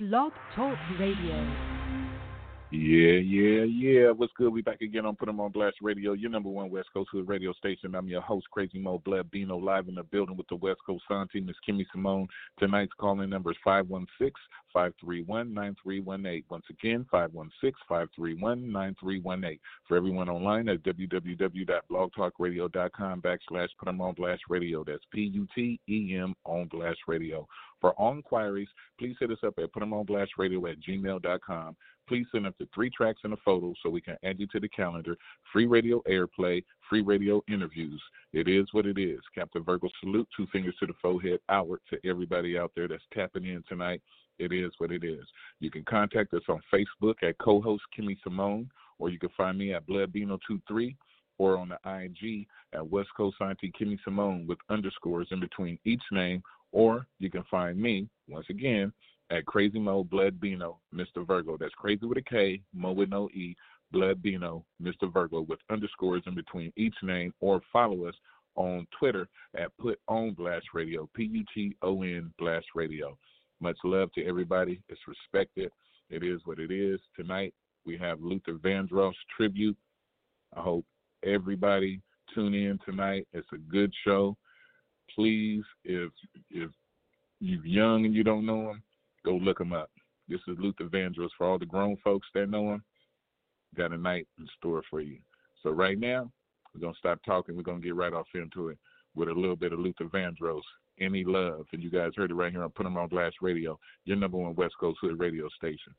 Blog Talk Radio. Yeah, yeah, yeah. What's good? We back again on Put 'em on Blast Radio, your number one West Coast Hood radio station. I'm your host, Crazy Mo Blood Bino, live in the building with the West Coast Sound Team. Miss Kimmy Simone. Tonight's calling number is 516-531-9318. Once again, 516-531-9318. For everyone online at www.blogtalkradio.com backslash Put 'em on Blast Radio. That's P-U-T-E-M on Blast Radio. For all inquiries, please hit us up at putemonblastradio at gmail.com. Please send up the three tracks and a photo so we can add you to the calendar. Free radio airplay, free radio interviews. It is what it is. Captain Virgo salute, two fingers to the forehead, outward to everybody out there that's tapping in tonight. It is what it is. You can contact us on Facebook at co-host Kimmy Simone, or you can find me at BloodBino23 or on the IG at West Coast Auntie Kimmy Simone with underscores in between each name or you can find me, once again, at Crazy Mo Blood Bino, Mr. Virgo. That's crazy with a K, Mo with no E, Blood Bino, Mr. Virgo, with underscores in between each name, or follow us on Twitter at Put On Blast Radio, P U T O N Blast Radio. Much love to everybody. It's respected. It is what it is. Tonight we have Luther Vandross tribute. I hope everybody tune in tonight. It's a good show please, if if you're young and you don't know him, go look him up. This is Luther Vandross for all the grown folks that know him. Got a night in store for you. So right now, we're gonna stop talking. We're gonna get right off into it with a little bit of Luther Vandross. Any love, and you guys heard it right here on Put 'em on Blast Radio, your number one West Coast Hood radio station.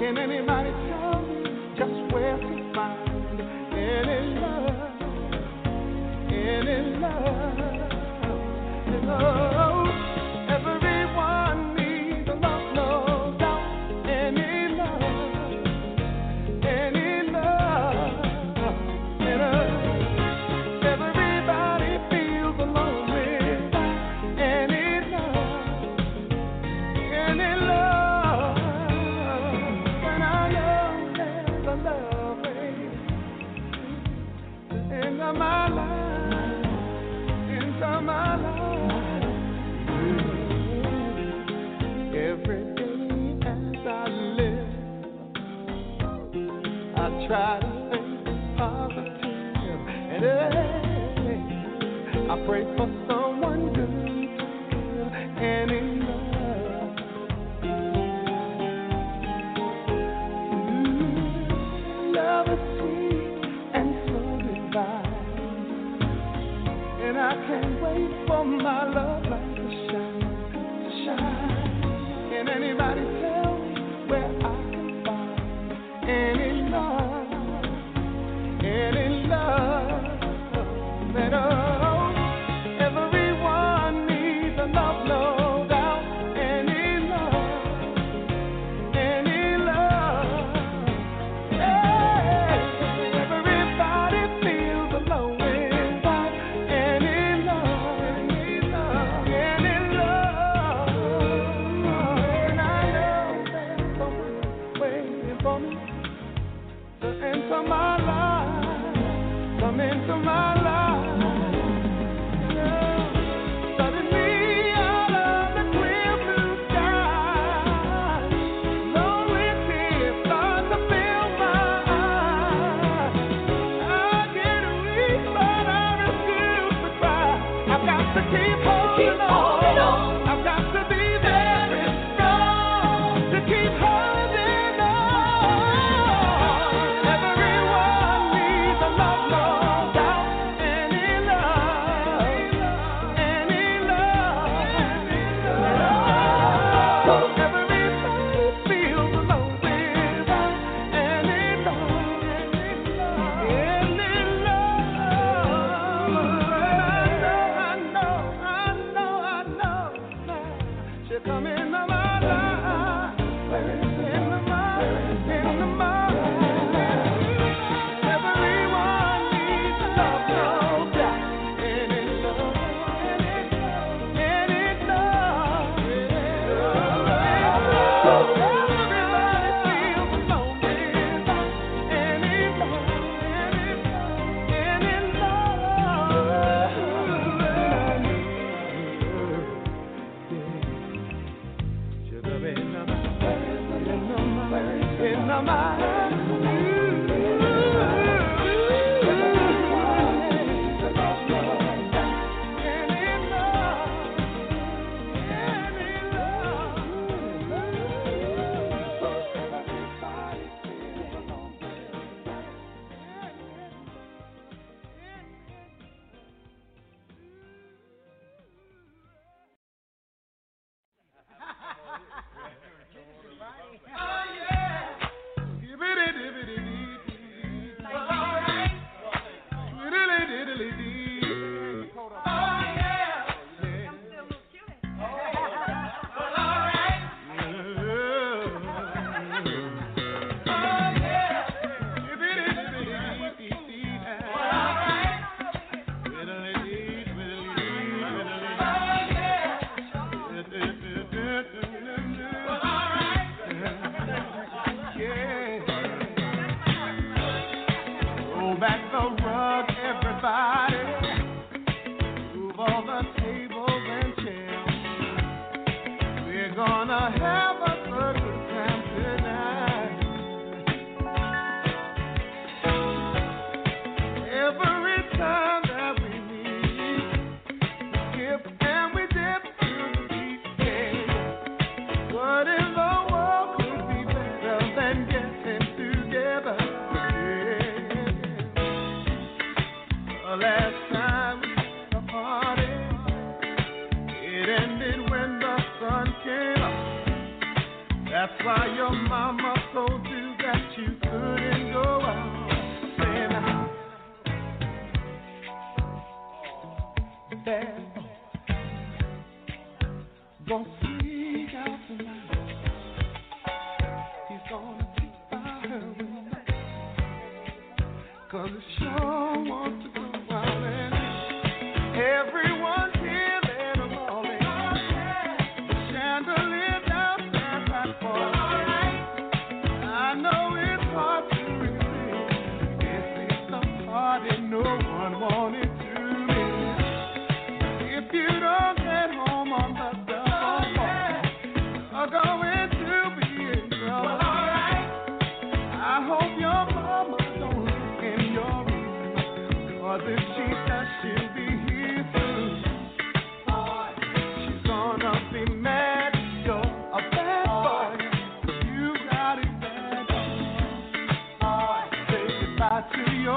Every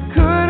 you could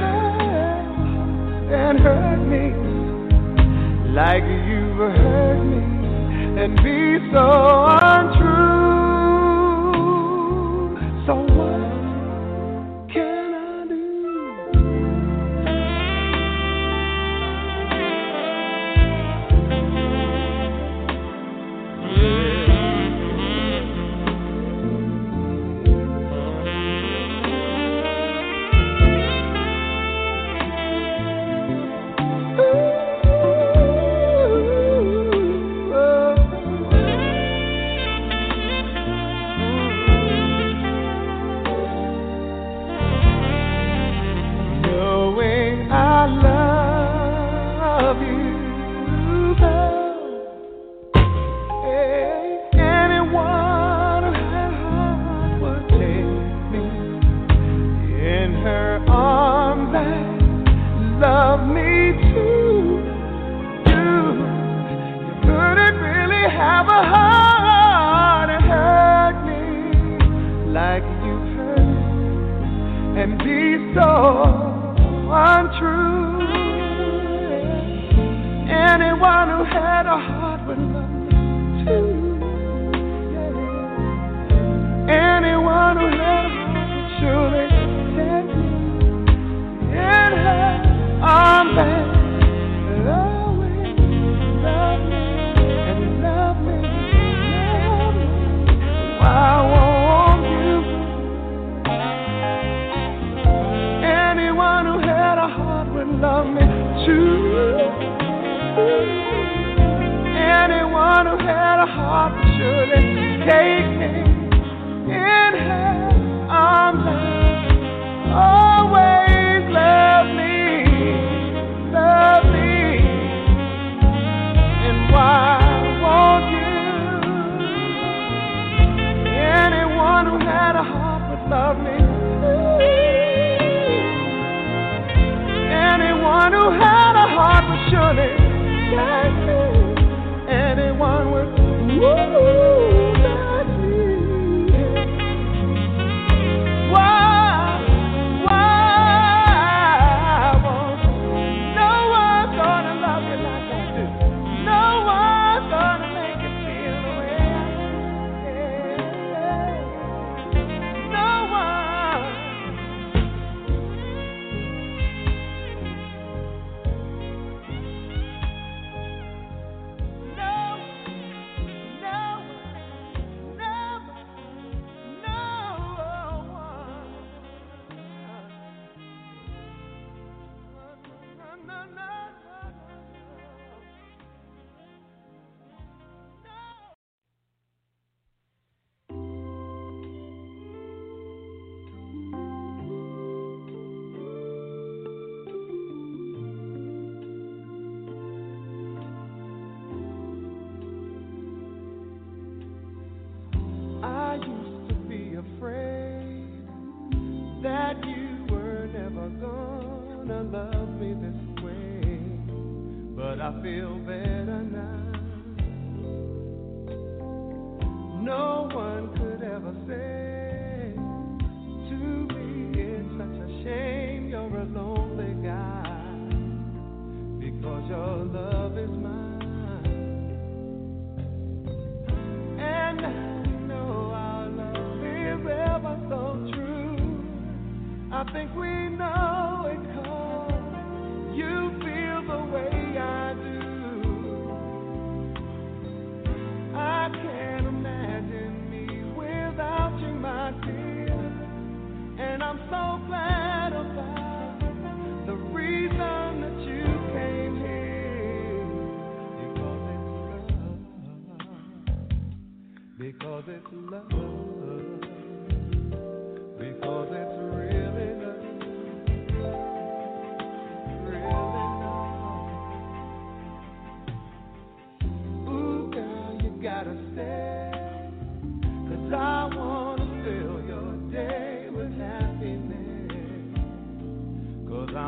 and be so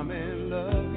my rock.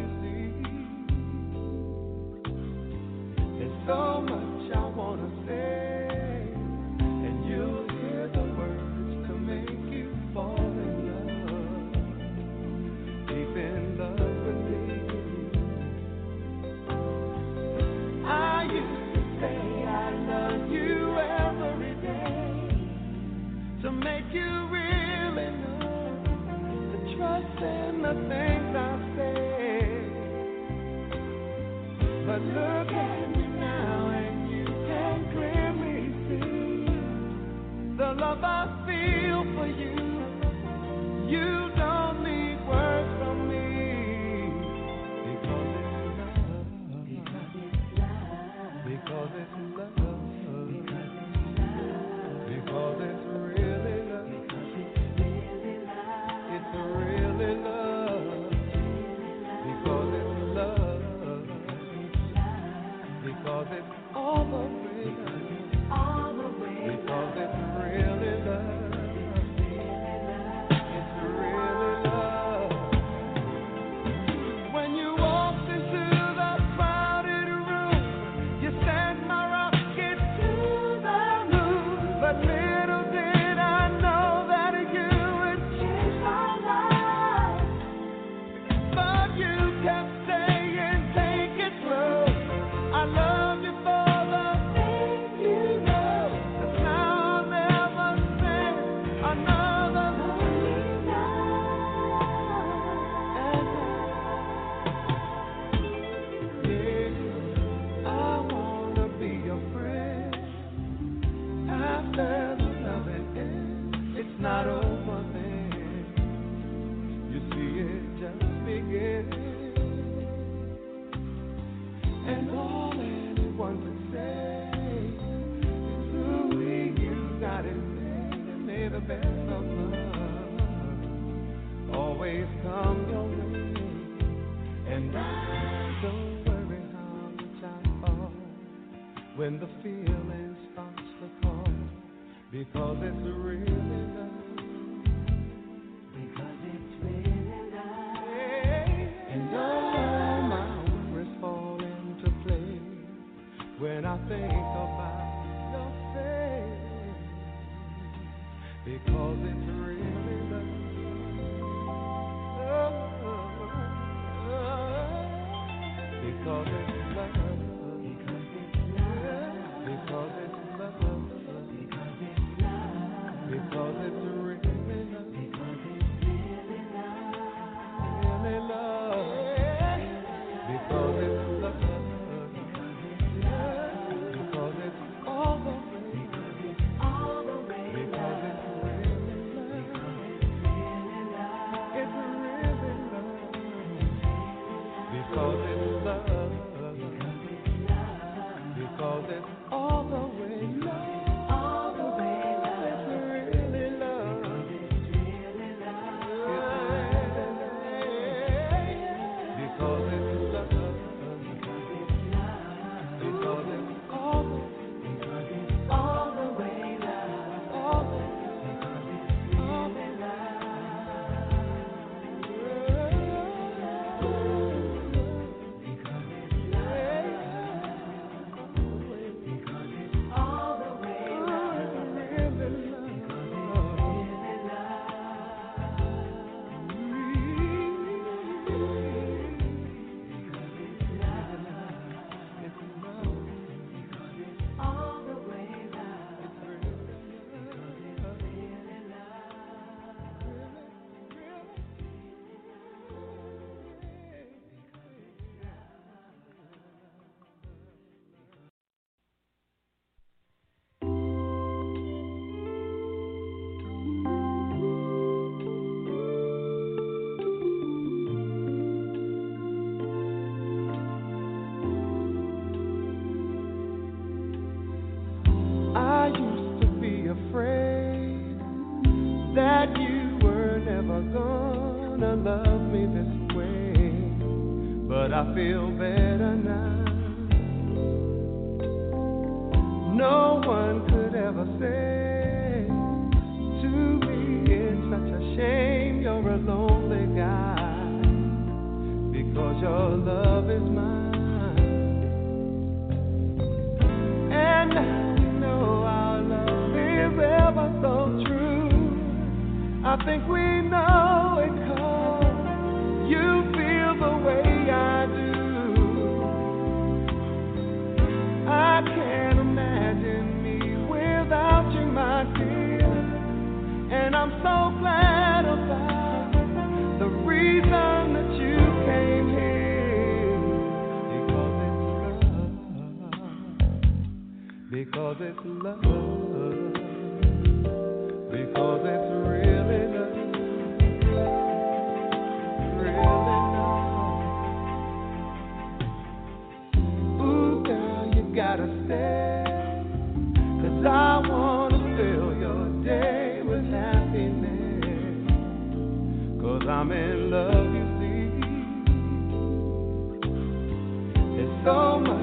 So much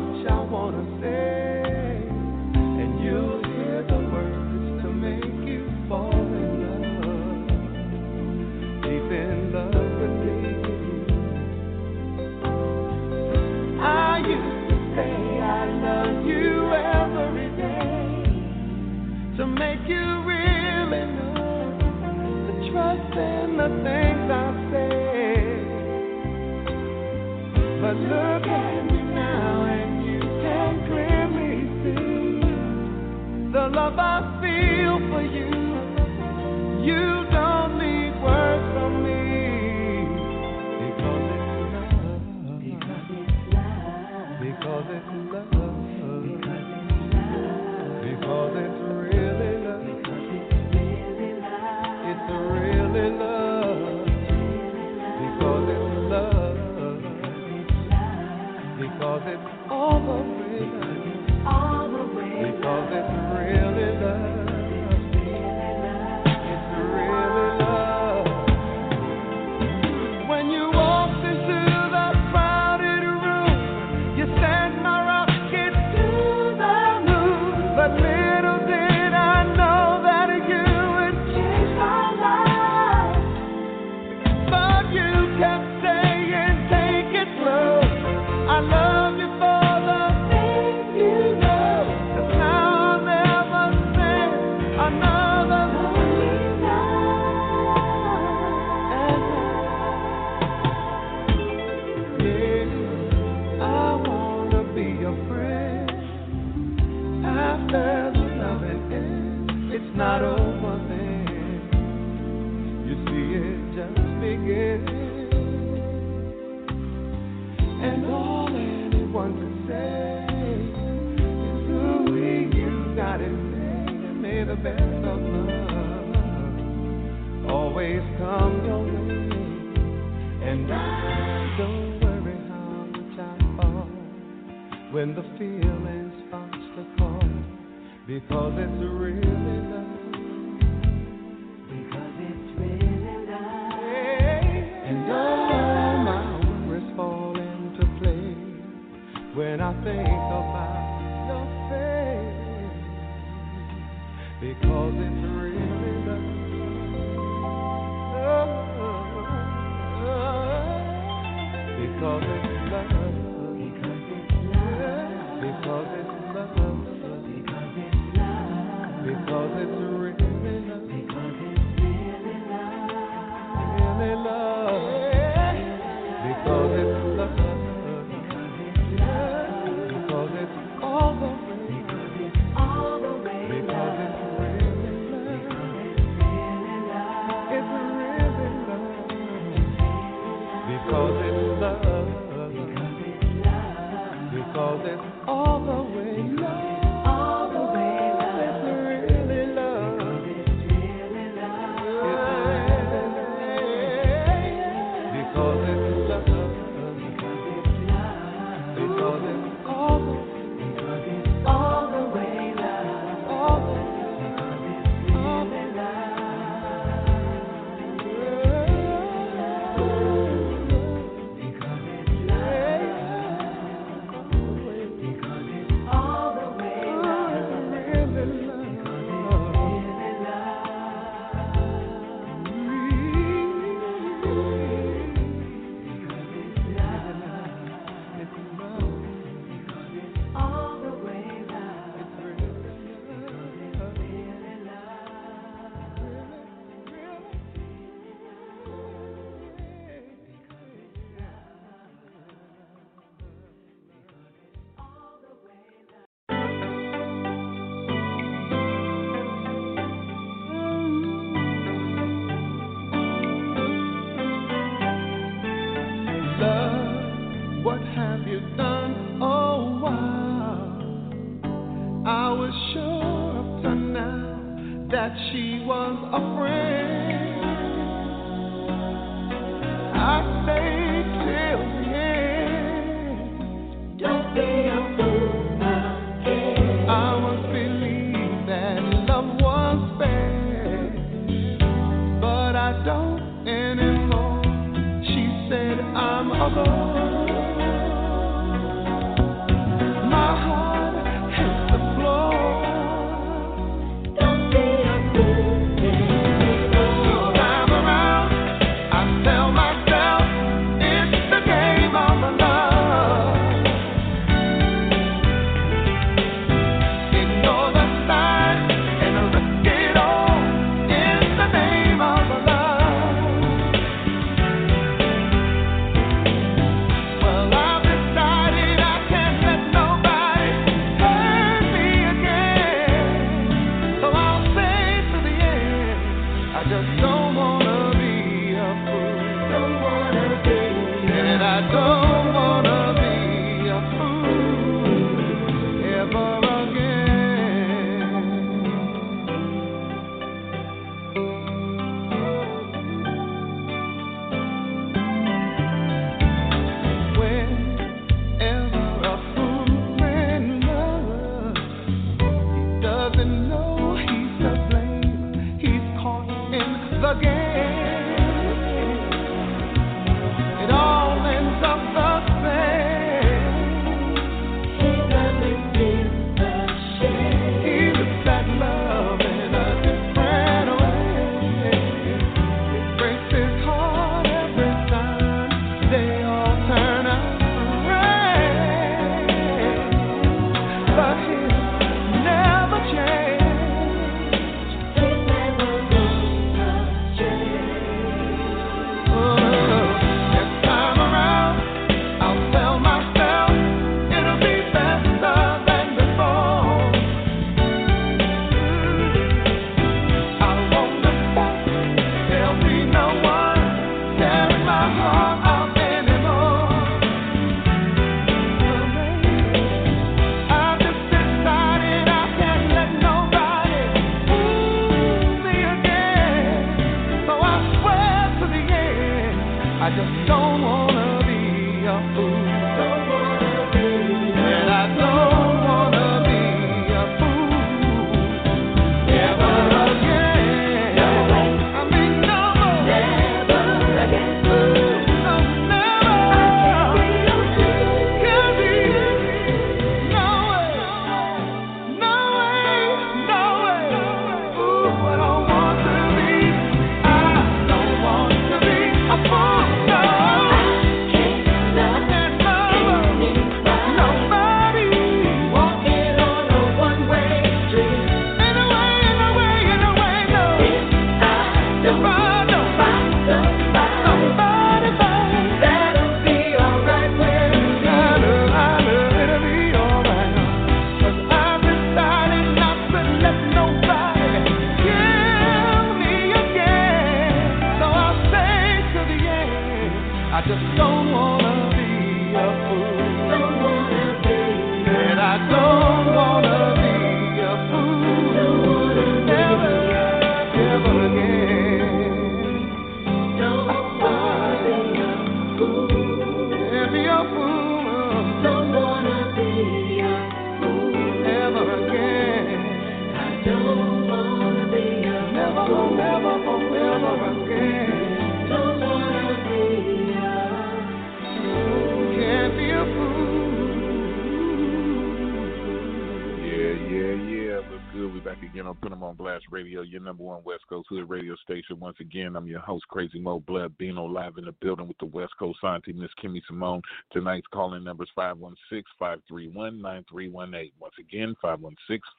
516-531-9318. Once again,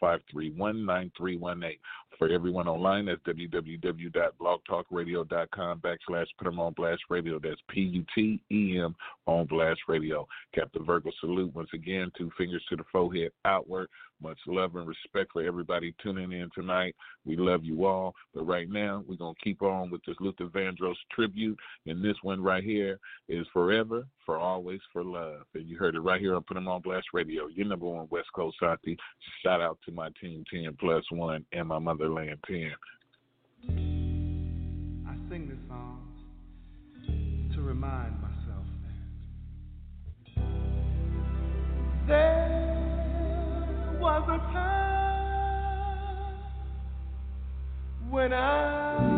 516-531-9318. For everyone online, that's www.blogtalkradio.com backslash Put 'em on Blast Radio. That's P-U-T-E-M on Blast Radio. Captain Virgo salute once again, two fingers to the forehead outward. Much love and respect for everybody tuning in tonight. We love you all. But right now, we're going to keep on with this Luther Vandross tribute. And this one right here is Forever, For Always, For Love. And you heard it right here on Put Put 'em on Blast Radio, your number one West Coast Santi. Shout out to my team 10 plus 1 and my motherland 10. I sing this song to remind myself that there was a time when I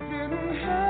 didn't have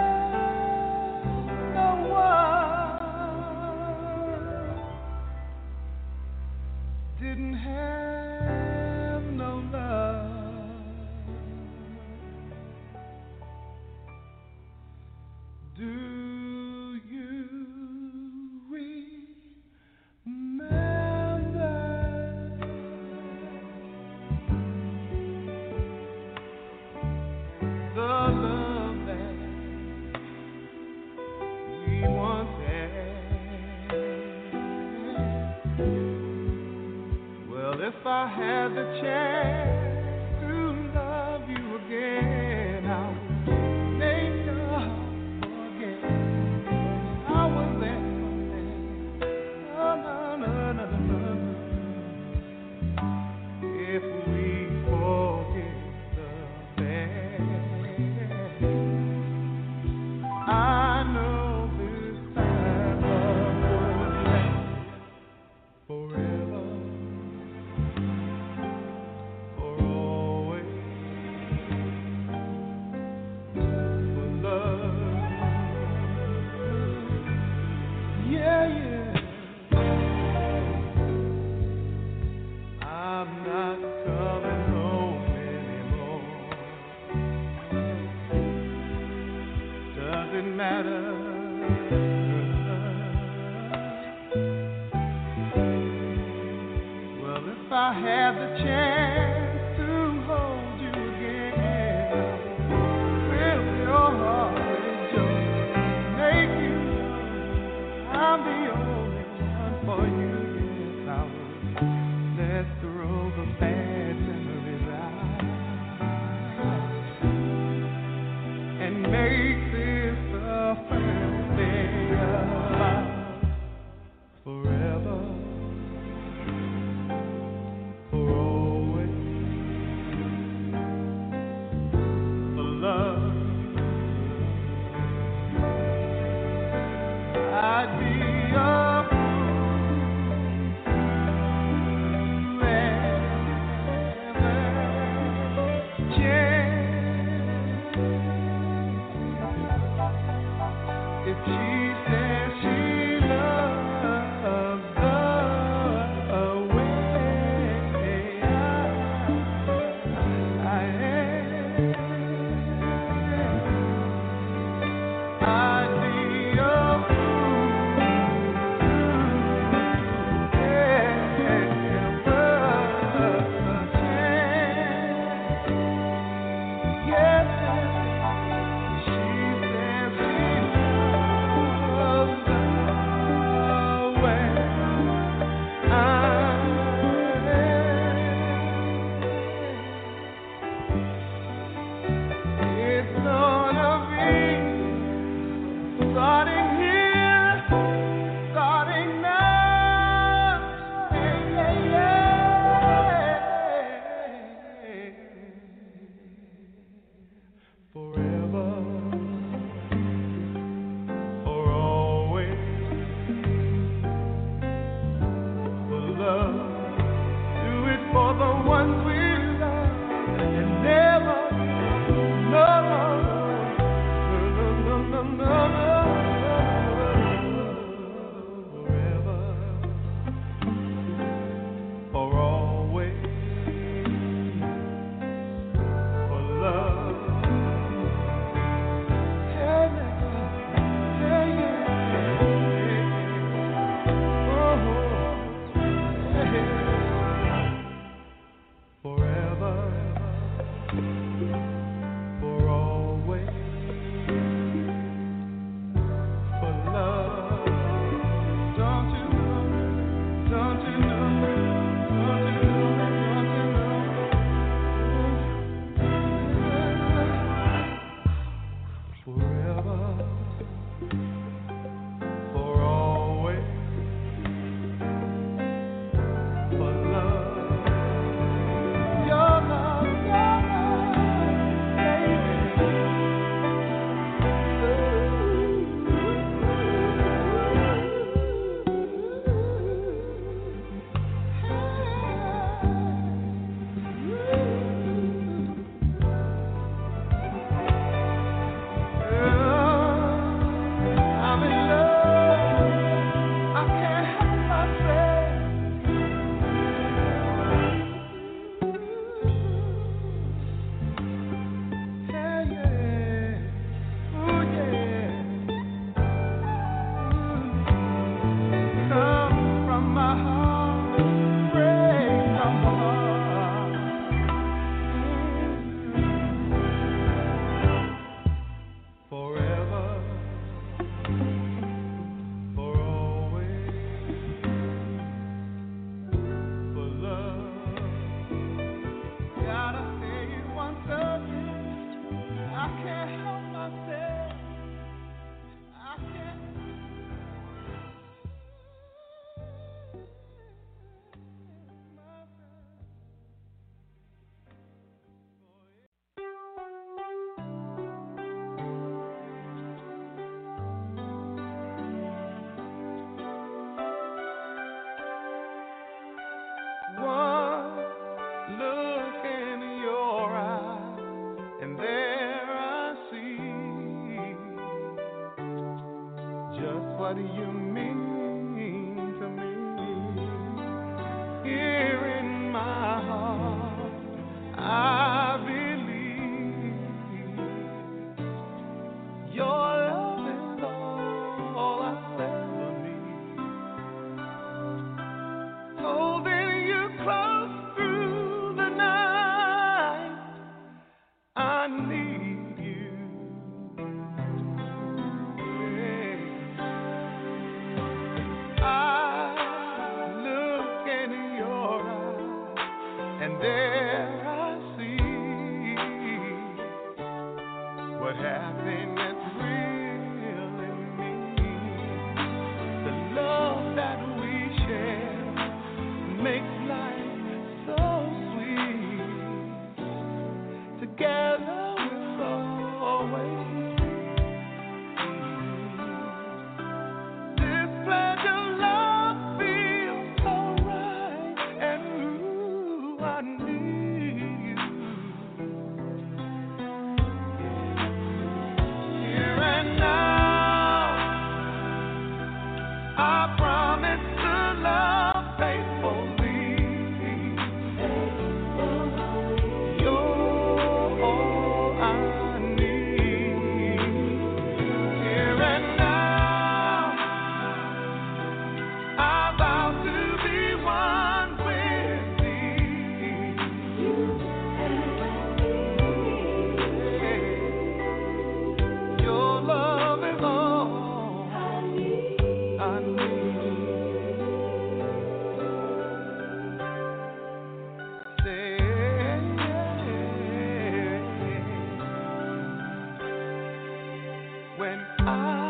when I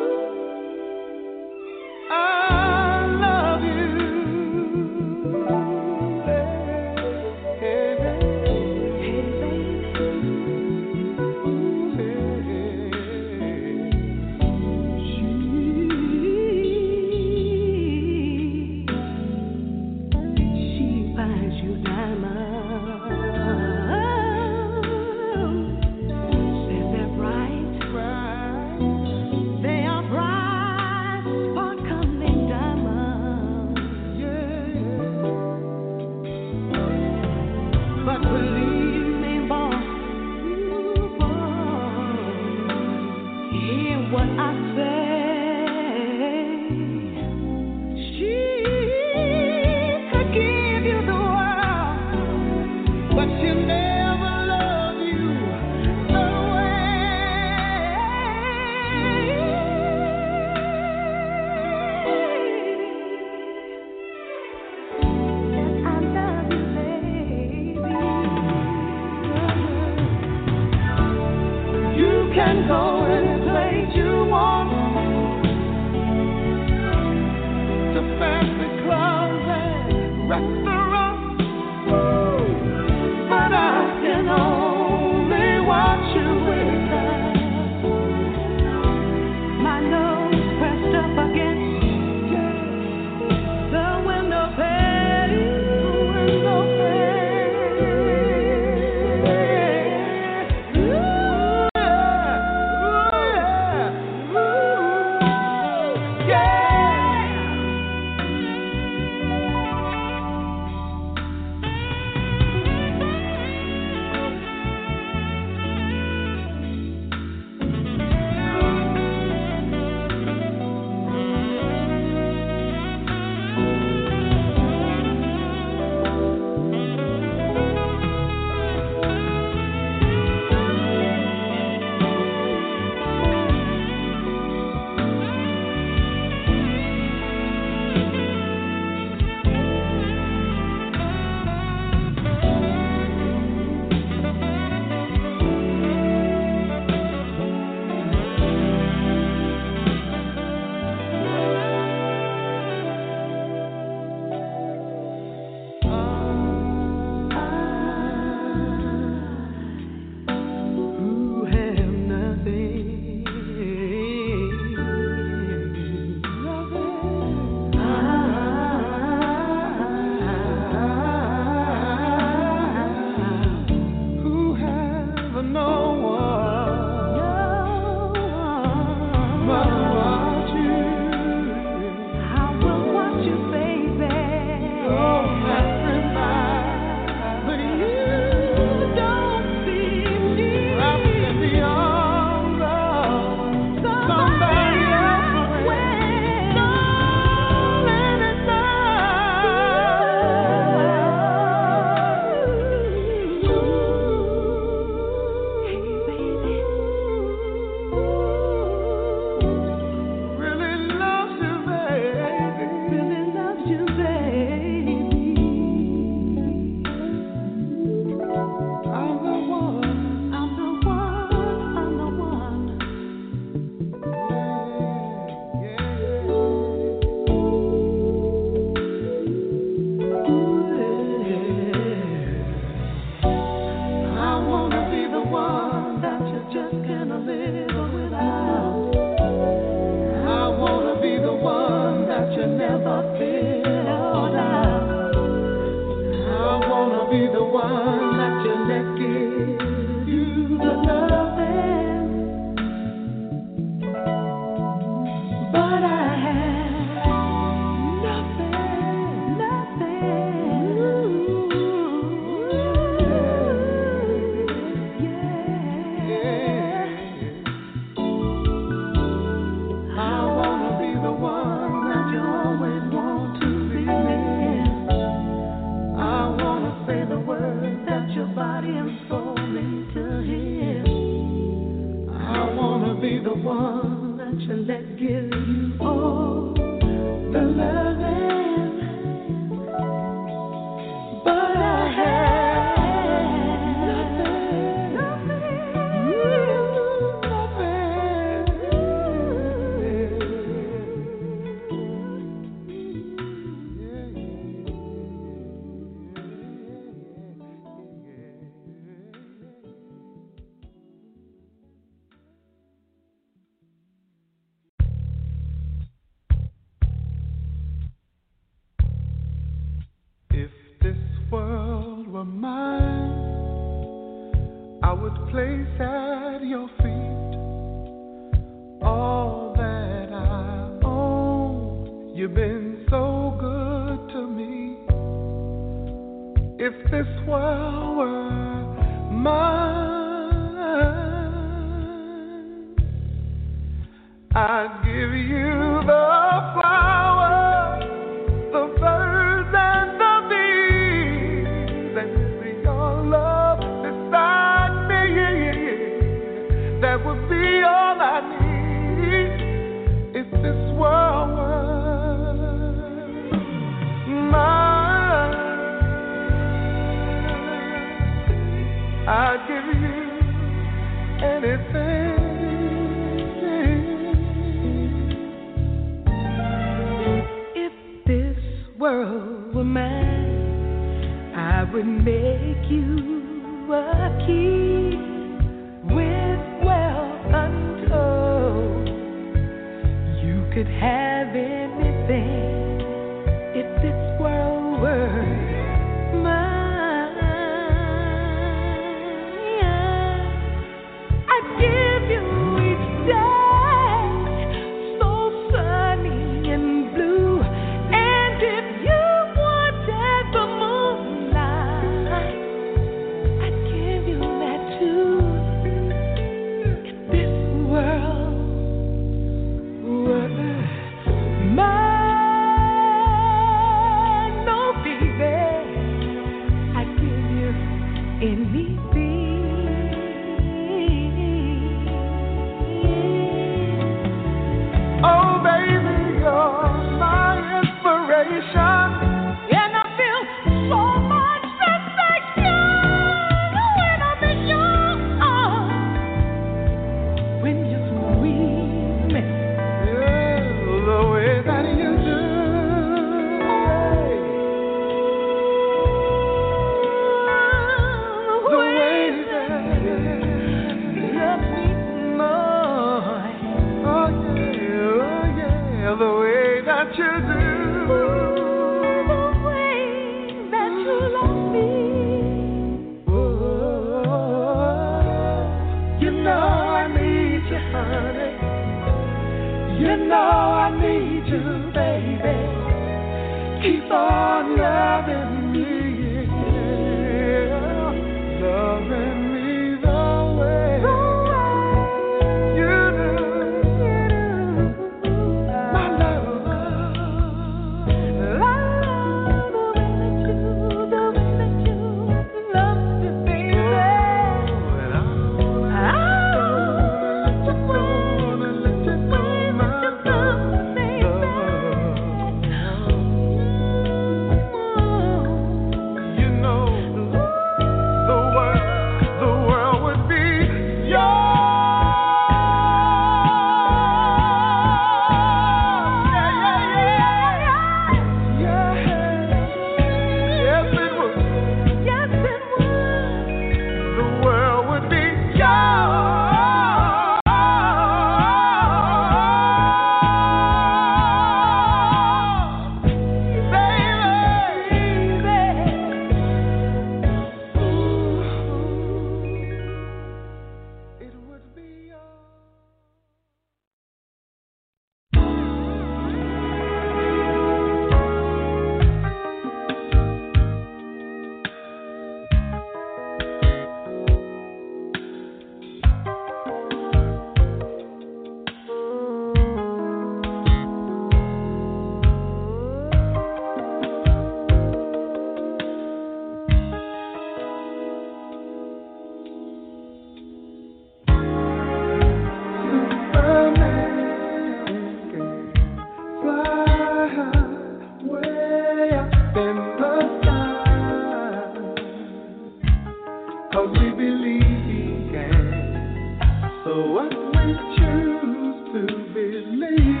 what we choose to believe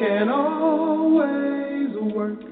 can always work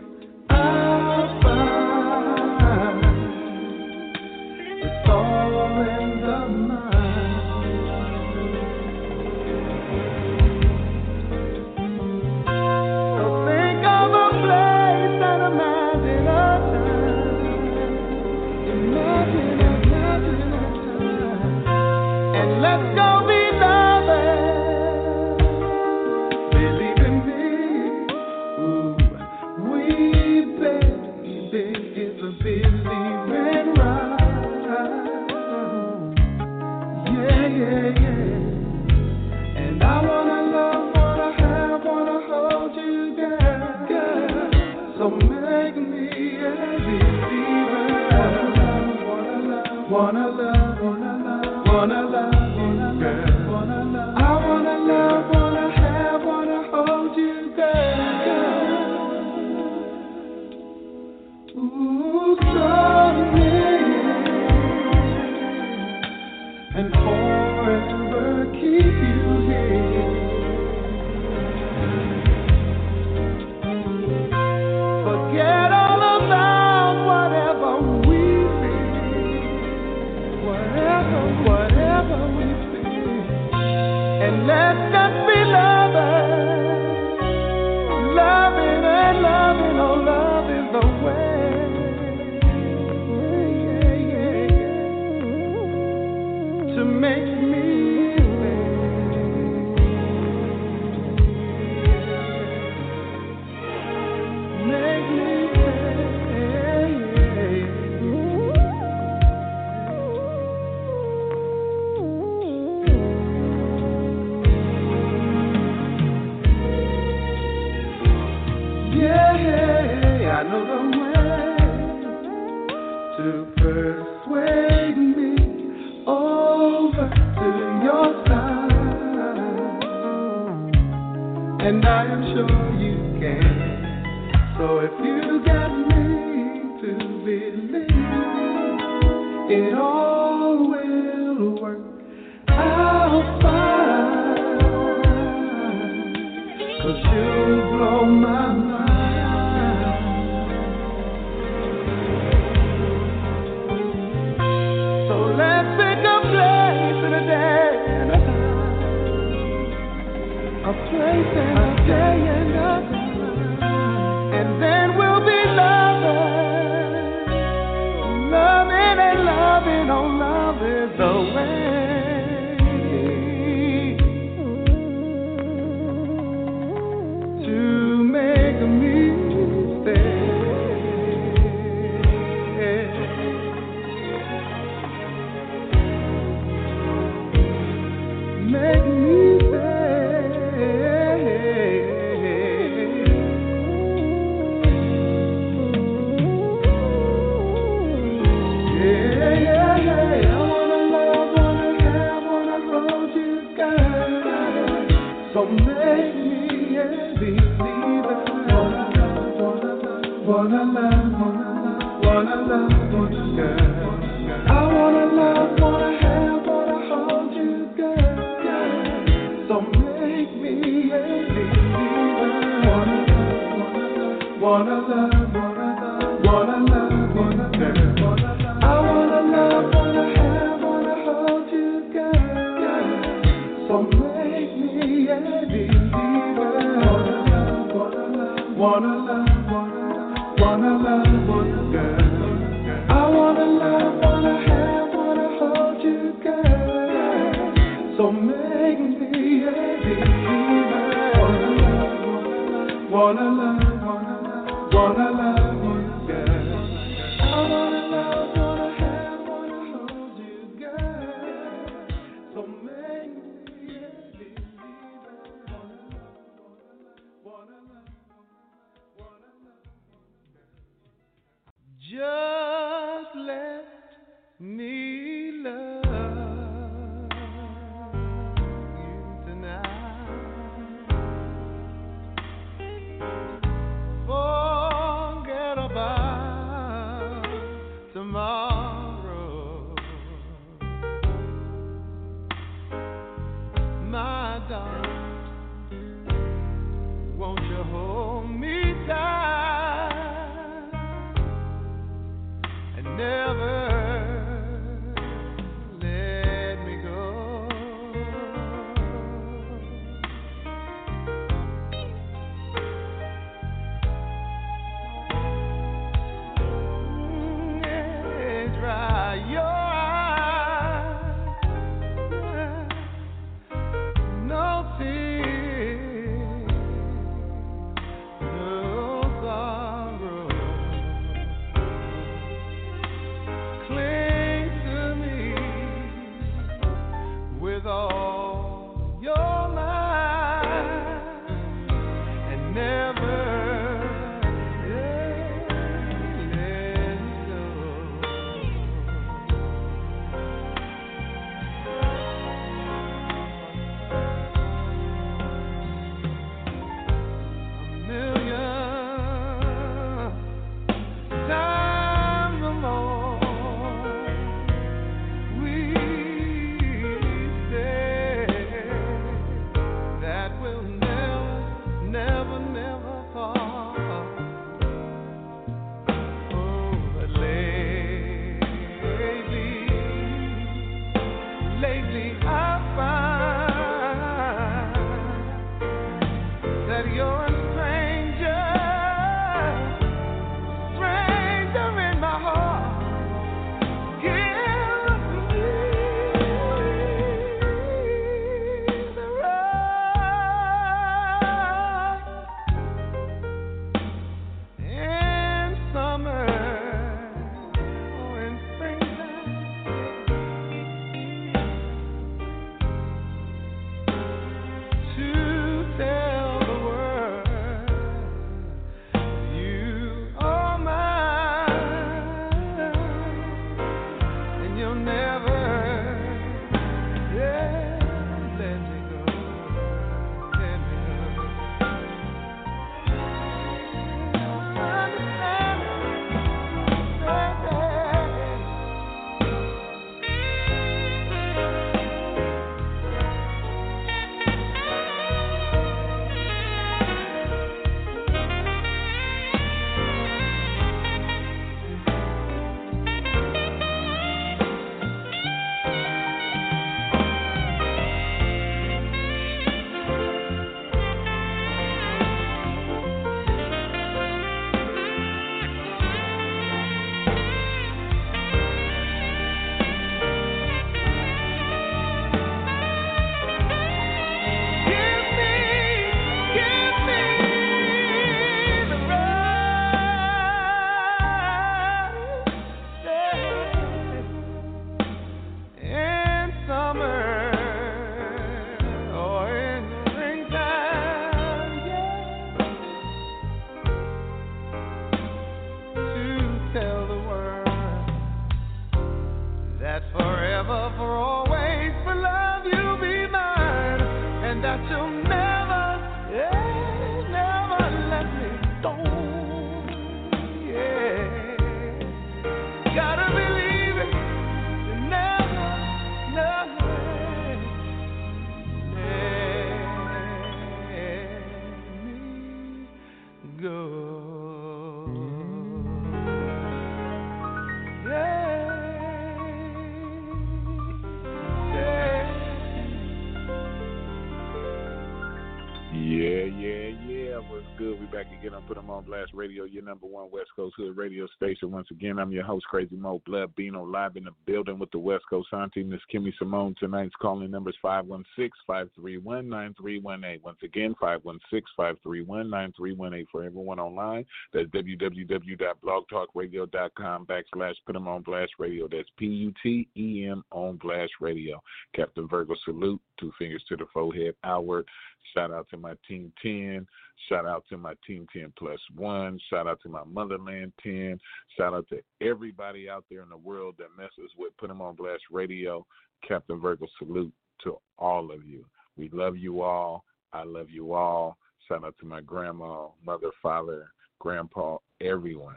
number one West Coast Hood radio station. Once again, I'm your host, Crazy Mo Blood, being on live in the building with the West Coast Auntie, Miss Kimmy Simone. Tonight's calling numbers 516-531-9318. Once again, 516-531-9318 for everyone online. That's www.blogtalkradio.com backslash put them on Blast Radio. That's P-U-T-E-M on Blast Radio. Captain Virgo salute, two fingers to the forehead, outward. Shout out to my Team 10. Shout out to my Team 10 Plus One. Shout out to my Motherland 10. Shout out to everybody out there in the world that messes with Put 'em on Blast Radio. Captain Virgo salute to all of you. We love you all. I love you all. Shout out to my grandma, mother, father, grandpa, everyone.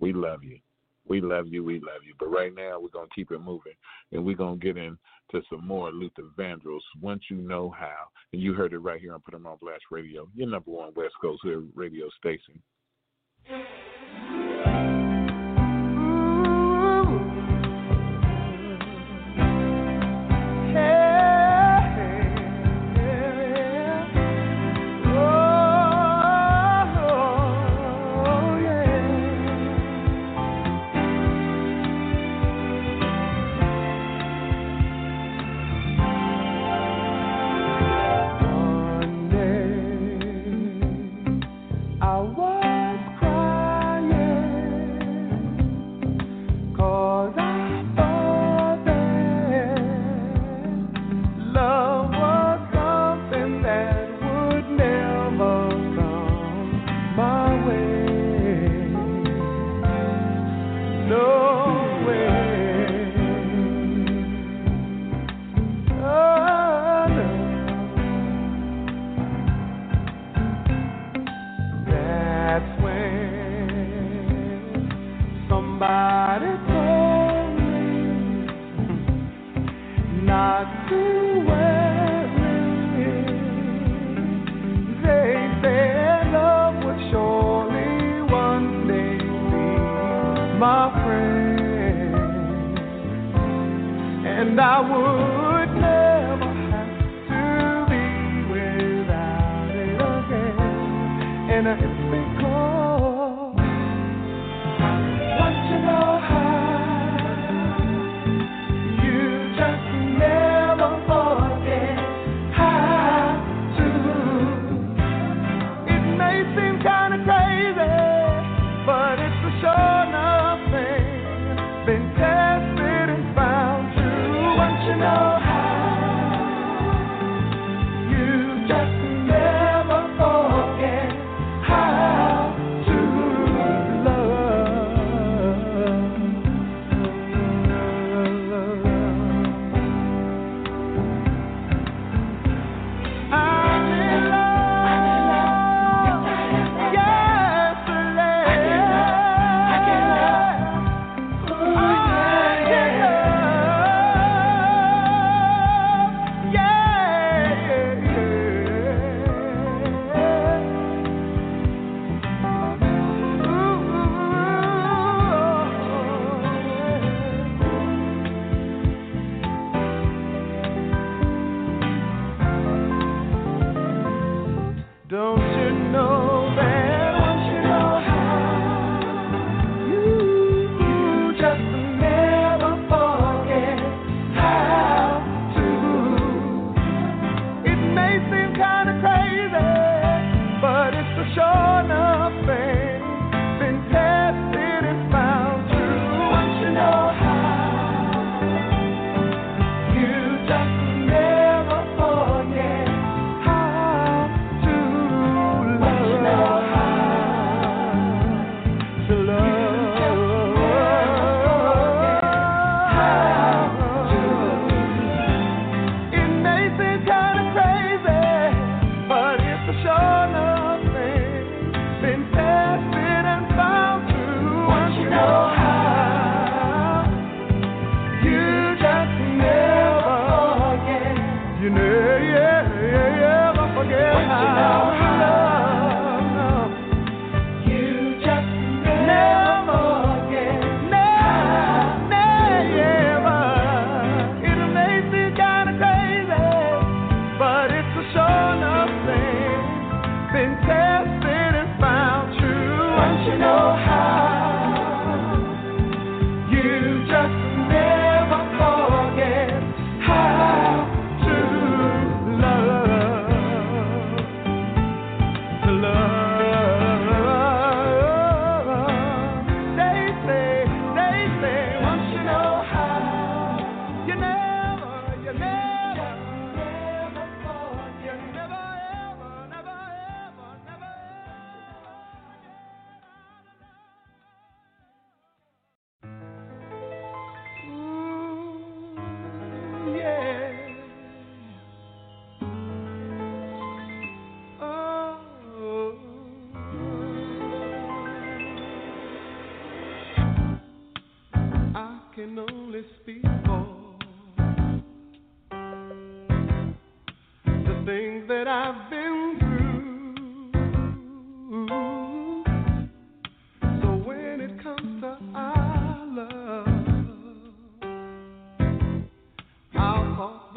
We love you. We love you. We love you. But right now, we're going to keep it moving. And we're going to get into some more Luther Vandross once you know how. And you heard it right here on Put 'em on Blast Radio, your number one West Coast radio station.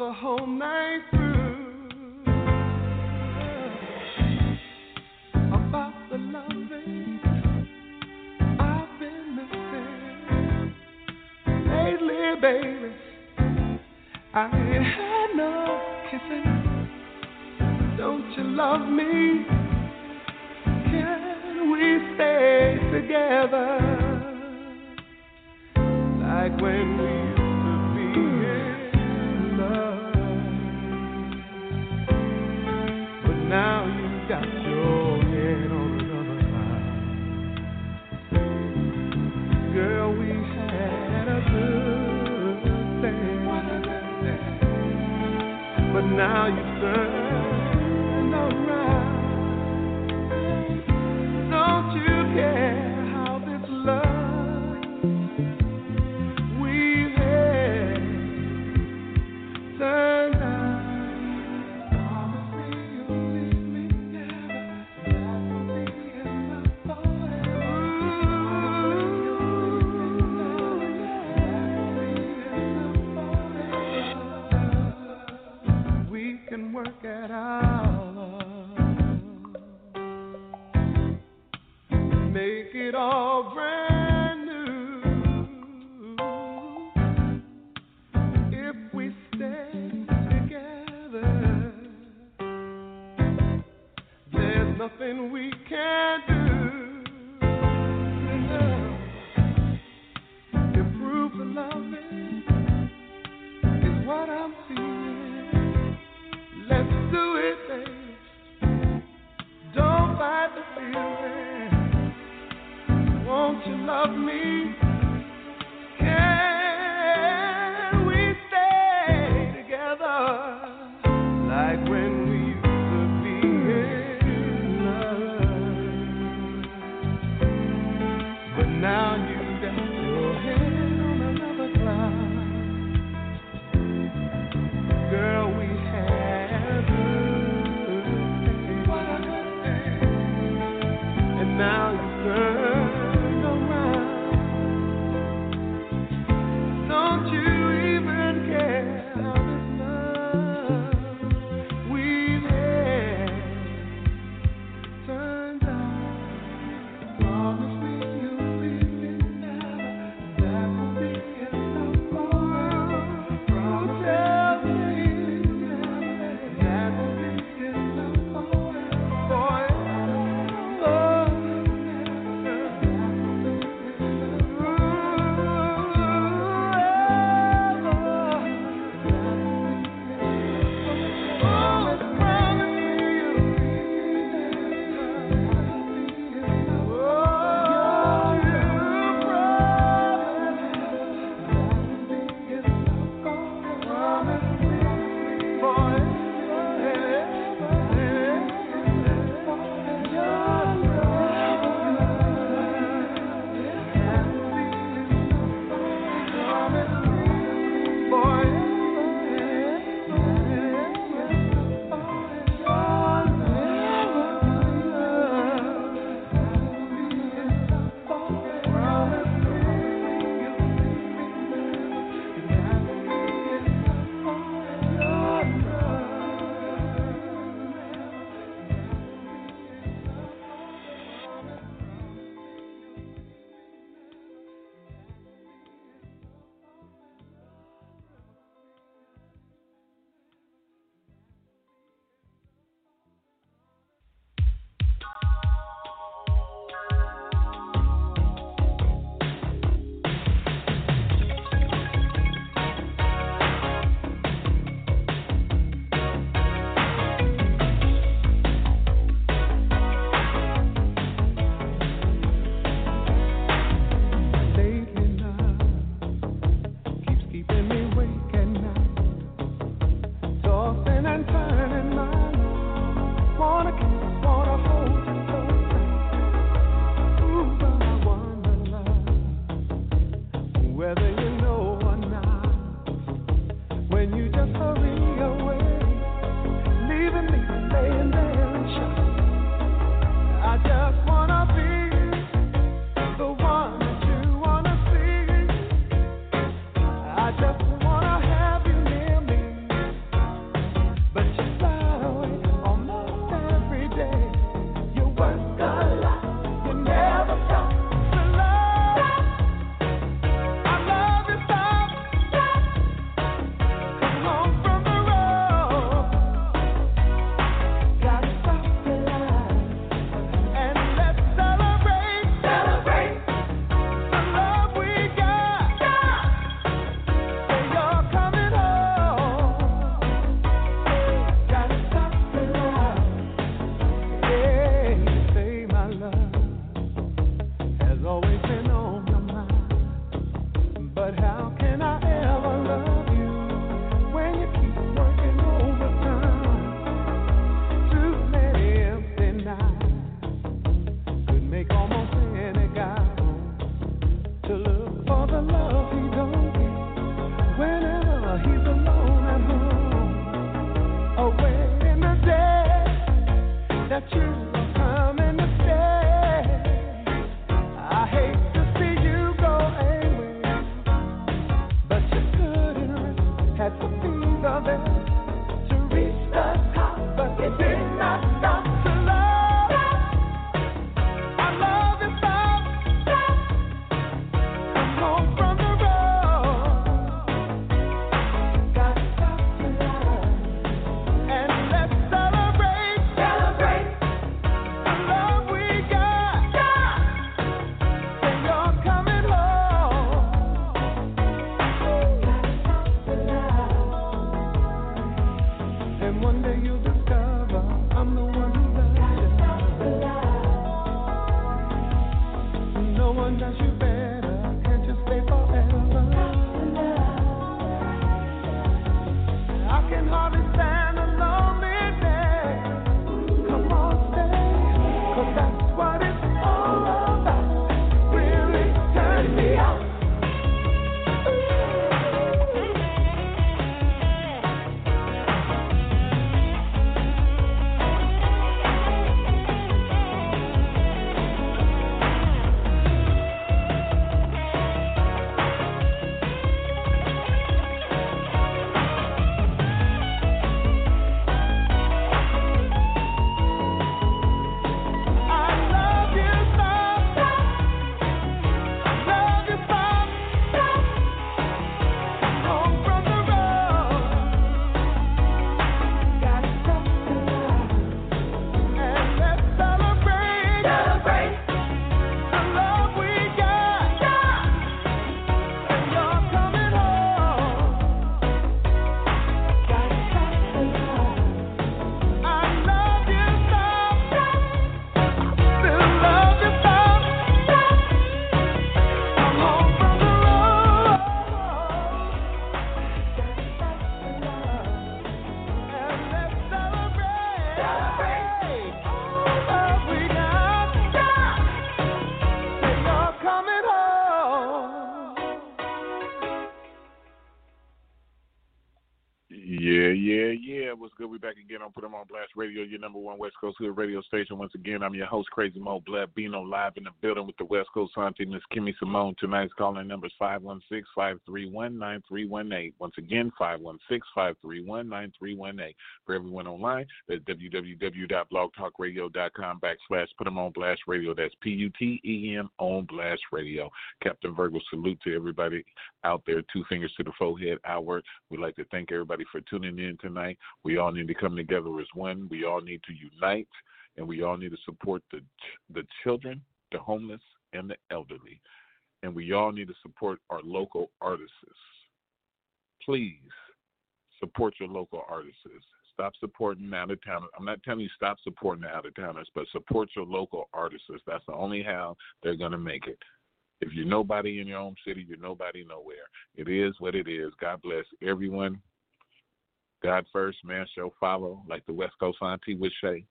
the whole night through about the loving I've been missing lately, baby. I ain't had no kissing. Don't you love me? Can we stay together like when we? you stand. 101 West Coast Hood Radio Station. Once again, I'm your host, Crazy Mo Bladbino, live in the building with the West Coast Auntie, Miss Kimmy Simone. Tonight's calling number is 516 531 9318. Once again, 516 531 9318. For everyone online, that's www.blogtalkradio.com backslash put them on blast radio. That's P U T E M on blast radio. Captain Virgo, salute to everybody out there. Two fingers to the forehead hour. We'd like to thank everybody for tuning in tonight. We all need to come together as one. We all need to unite, and we all need to support the the children, the homeless, and the elderly. And we all need to support our local artists. Please support your local artists. Stop supporting out of towners. I'm not telling you stop supporting the out of towners, but support your local artists. That's the only how they're going to make it. If you're nobody in your own city, you're nobody nowhere. It is what it is. God bless everyone. God first, man shall follow, like the West Coast auntie would say,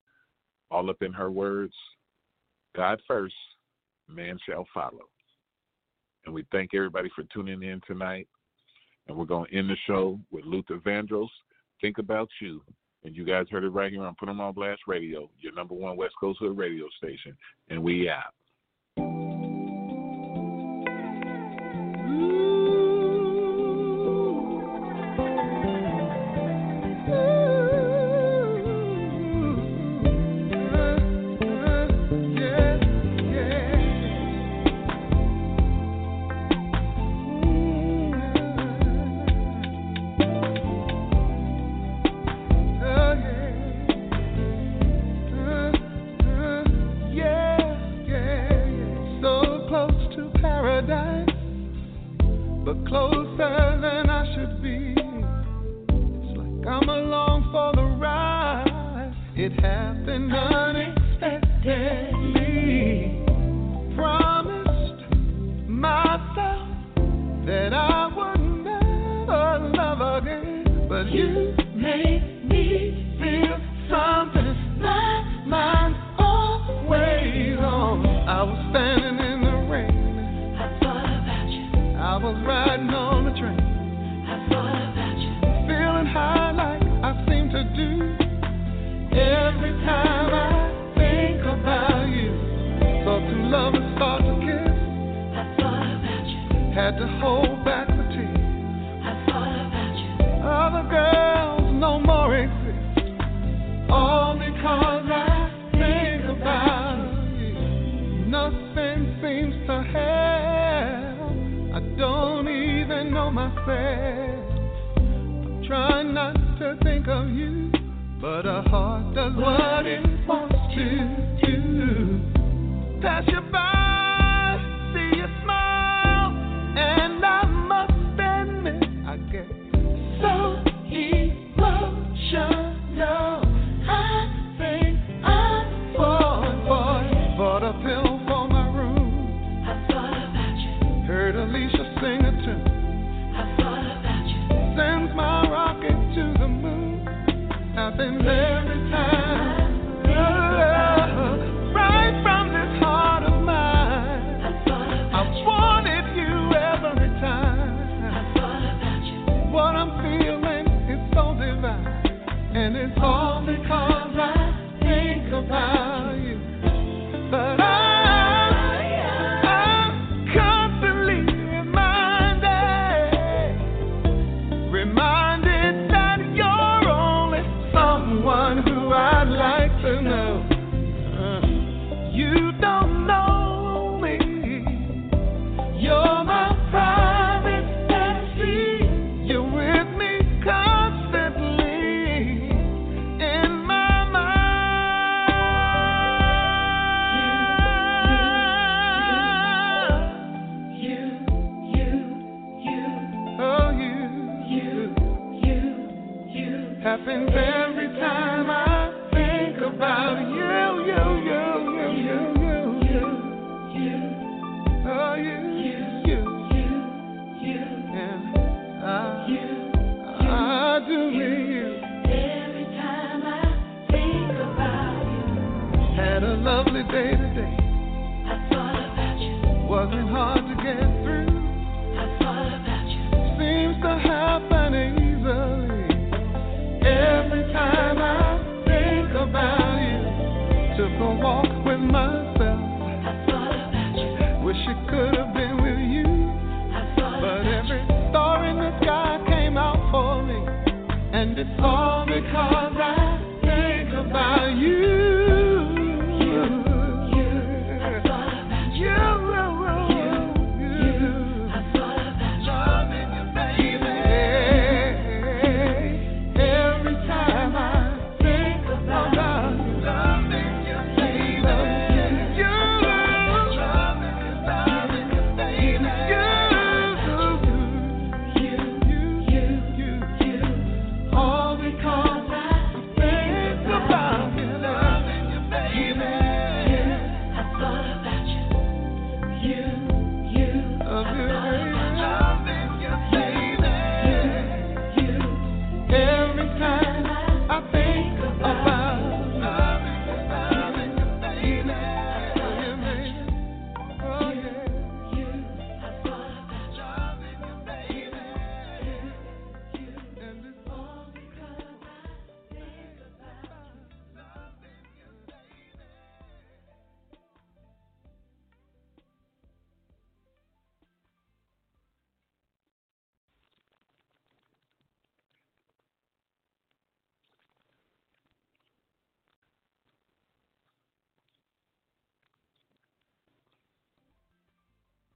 all up in her words. God first, man shall follow. And we thank everybody for tuning in tonight. And we're going to end the show with Luther Vandross. Think about you. And you guys heard it right here on Put 'em on Blast Radio, your number one West Coast Hood radio station. And we out.